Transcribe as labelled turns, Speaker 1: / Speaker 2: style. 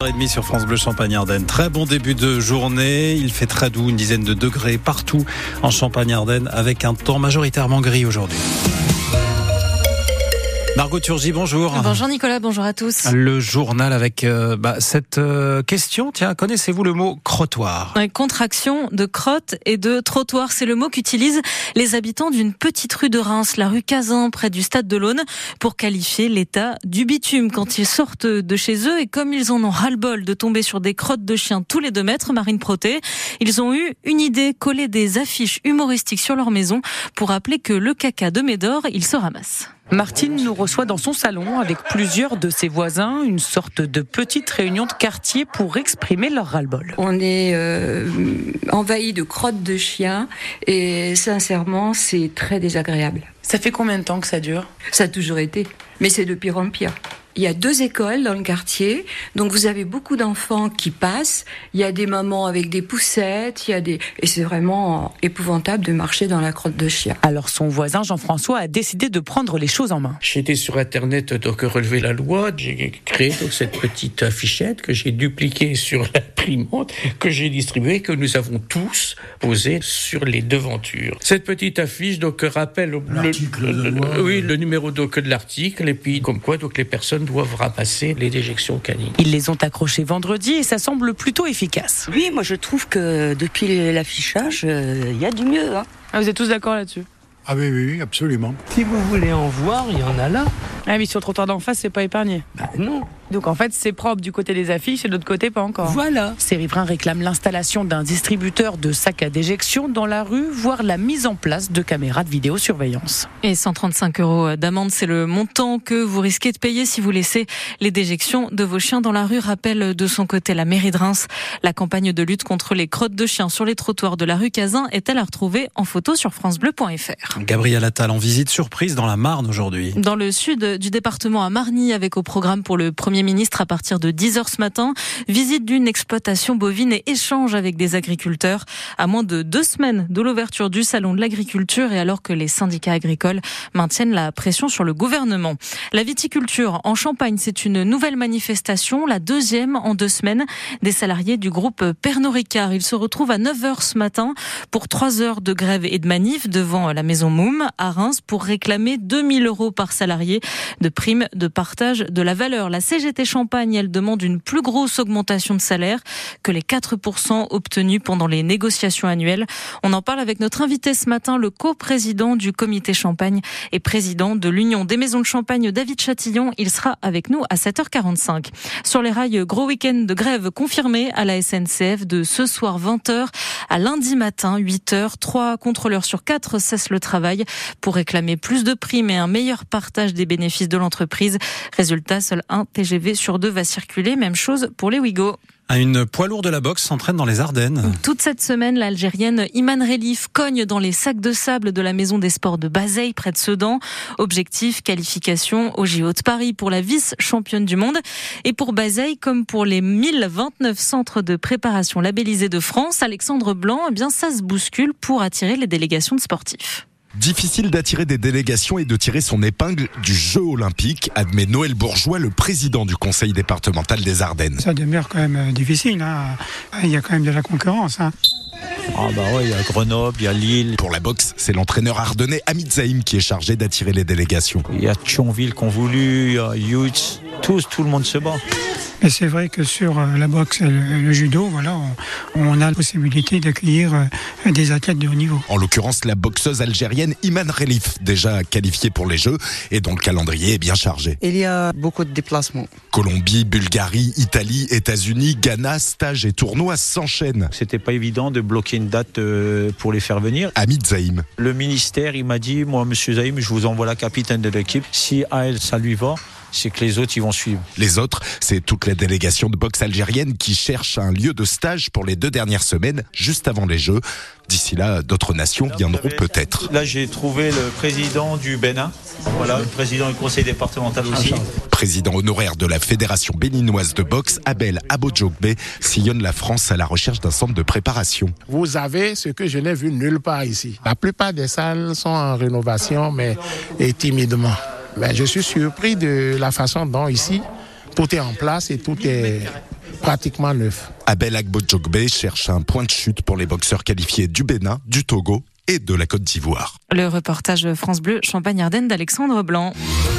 Speaker 1: h sur France Bleu Champagne Ardenne. Très bon début de journée. Il fait très doux, une dizaine de degrés partout en Champagne Ardenne avec un temps majoritairement gris aujourd'hui. Margot bonjour.
Speaker 2: Bonjour Nicolas, bonjour à tous.
Speaker 1: Le journal avec euh, bah, cette euh, question, tiens, connaissez-vous le mot crottoir?
Speaker 2: Contraction de crotte et de trottoir, c'est le mot qu'utilisent les habitants d'une petite rue de Reims, la rue Cazin, près du stade de l'Aune, pour qualifier l'état du bitume quand ils sortent de chez eux et comme ils en ont ras-le-bol de tomber sur des crottes de chiens tous les deux mètres, Marine Proté, ils ont eu une idée, coller des affiches humoristiques sur leur maison pour rappeler que le caca de Médor, il se ramasse.
Speaker 3: Martine nous reçoit dans son salon avec plusieurs de ses voisins, une sorte de petite réunion de quartier pour exprimer leur ras-le-bol.
Speaker 4: On est euh, envahi de crottes de chiens et sincèrement, c'est très désagréable.
Speaker 3: Ça fait combien de temps que ça dure?
Speaker 4: Ça a toujours été, mais c'est de pire en pire. Il y a deux écoles dans le quartier, donc vous avez beaucoup d'enfants qui passent. Il y a des mamans avec des poussettes, il y a des et c'est vraiment épouvantable de marcher dans la crotte de chien.
Speaker 3: Alors son voisin Jean-François a décidé de prendre les choses en main.
Speaker 5: J'étais sur internet donc relever la loi, j'ai créé donc cette petite affichette que j'ai dupliquée sur l'imprimante, que j'ai distribuée, que nous avons tous posée sur les devantures. Cette petite affiche donc rappelle le, le, oui, le numéro donc de l'article et puis comme quoi donc les personnes doivent ramasser les déjections canines.
Speaker 3: Ils les ont accrochés vendredi et ça semble plutôt efficace.
Speaker 6: Oui, moi je trouve que depuis l'affichage, euh, il y a du mieux. Hein.
Speaker 3: Ah, vous êtes tous d'accord là-dessus?
Speaker 7: Ah oui, oui, absolument.
Speaker 8: Si vous voulez en voir, il y en a là.
Speaker 3: Ah oui, sur le trottoir d'en face, c'est pas épargné.
Speaker 8: Bah non.
Speaker 3: Donc en fait, c'est propre du côté des affiches et de l'autre côté, pas encore.
Speaker 8: Voilà.
Speaker 3: Ces riverains réclament l'installation d'un distributeur de sacs à déjection dans la rue, voire la mise en place de caméras de vidéosurveillance.
Speaker 2: Et 135 euros d'amende, c'est le montant que vous risquez de payer si vous laissez les déjections de vos chiens dans la rue, rappelle de son côté la mairie de Reims. La campagne de lutte contre les crottes de chiens sur les trottoirs de la rue Cazin est-elle à retrouver en photo sur francebleu.fr.
Speaker 1: Gabriel Attal en visite surprise dans la Marne aujourd'hui.
Speaker 2: Dans le sud du département à Marny, avec au programme pour le Premier ministre à partir de 10h ce matin, visite d'une exploitation bovine et échange avec des agriculteurs. À moins de deux semaines de l'ouverture du salon de l'agriculture et alors que les syndicats agricoles maintiennent la pression sur le gouvernement. La viticulture en Champagne, c'est une nouvelle manifestation, la deuxième en deux semaines des salariés du groupe Pernod Ricard. Ils se retrouvent à 9h ce matin pour trois heures de grève et de manif devant la maison Moum à Reims pour réclamer 2000 euros par salarié de prime de partage de la valeur. La CGT Champagne, elle demande une plus grosse augmentation de salaire que les 4% obtenus pendant les négociations annuelles. On en parle avec notre invité ce matin, le co-président du comité Champagne et président de l'Union des maisons de Champagne, David Chatillon. Il sera avec nous à 7h45. Sur les rails, gros week-end de grève confirmé à la SNCF de ce soir 20h à lundi matin 8h. Trois contrôleurs sur quatre cessent le travail pour réclamer plus de primes et un meilleur partage des bénéfices de l'entreprise. Résultat, seul un TGV sur deux va circuler. Même chose pour les Ouigo.
Speaker 1: Une poids lourde de la boxe s'entraîne dans les Ardennes.
Speaker 2: Toute cette semaine, l'Algérienne Iman Relif cogne dans les sacs de sable de la Maison des Sports de Bazeille, près de Sedan. Objectif, qualification au JO de Paris pour la vice-championne du monde. Et pour Bazeille, comme pour les 1029 centres de préparation labellisés de France, Alexandre Blanc, eh bien, ça se bouscule pour attirer les délégations de sportifs.
Speaker 9: Difficile d'attirer des délégations et de tirer son épingle du jeu olympique, admet Noël Bourgeois, le président du conseil départemental des Ardennes.
Speaker 10: Ça demeure quand même difficile. Hein. Il y a quand même de la concurrence. Hein.
Speaker 11: Ah bah ouais, il y a Grenoble, il y a Lille.
Speaker 9: Pour la boxe, c'est l'entraîneur ardennais Hamid Zaïm qui est chargé d'attirer les délégations.
Speaker 11: Il y a Thionville qu'on voulu, il y a Youth, tous, tout le monde se bat.
Speaker 10: Mais c'est vrai que sur euh, la boxe et le, judo, voilà, on, a la possibilité d'accueillir euh, des athlètes de haut niveau.
Speaker 9: En l'occurrence, la boxeuse algérienne Iman Relif, déjà qualifiée pour les Jeux, et dont le calendrier est bien chargé.
Speaker 6: Il y a beaucoup de déplacements.
Speaker 9: Colombie, Bulgarie, Italie, États-Unis, Ghana, stages et tournois s'enchaînent.
Speaker 11: C'était pas évident de bloquer une date euh, pour les faire venir.
Speaker 9: Hamid Zaïm.
Speaker 11: Le ministère, il m'a dit, moi, monsieur Zaïm, je vous envoie la capitaine de l'équipe. Si à elle, ça lui va, c'est que les autres, ils vont suivre.
Speaker 9: Les autres, c'est toute la délégation de boxe algérienne qui cherche un lieu de stage pour les deux dernières semaines, juste avant les Jeux. D'ici là, d'autres nations viendront peut-être.
Speaker 11: Là, j'ai trouvé le président du Bénin. Voilà, le président du conseil départemental aussi.
Speaker 9: Président honoraire de la Fédération béninoise de boxe, Abel Abodjogbe sillonne la France à la recherche d'un centre de préparation.
Speaker 12: Vous avez ce que je n'ai vu nulle part ici. La plupart des salles sont en rénovation, mais et timidement. Mais je suis surpris de la façon dont ici tout est en place et tout est pratiquement neufs.
Speaker 9: Abel Agbodjogbe cherche un point de chute pour les boxeurs qualifiés du Bénin, du Togo et de la Côte d'Ivoire.
Speaker 2: Le reportage France Bleu Champagne-Ardenne d'Alexandre Blanc.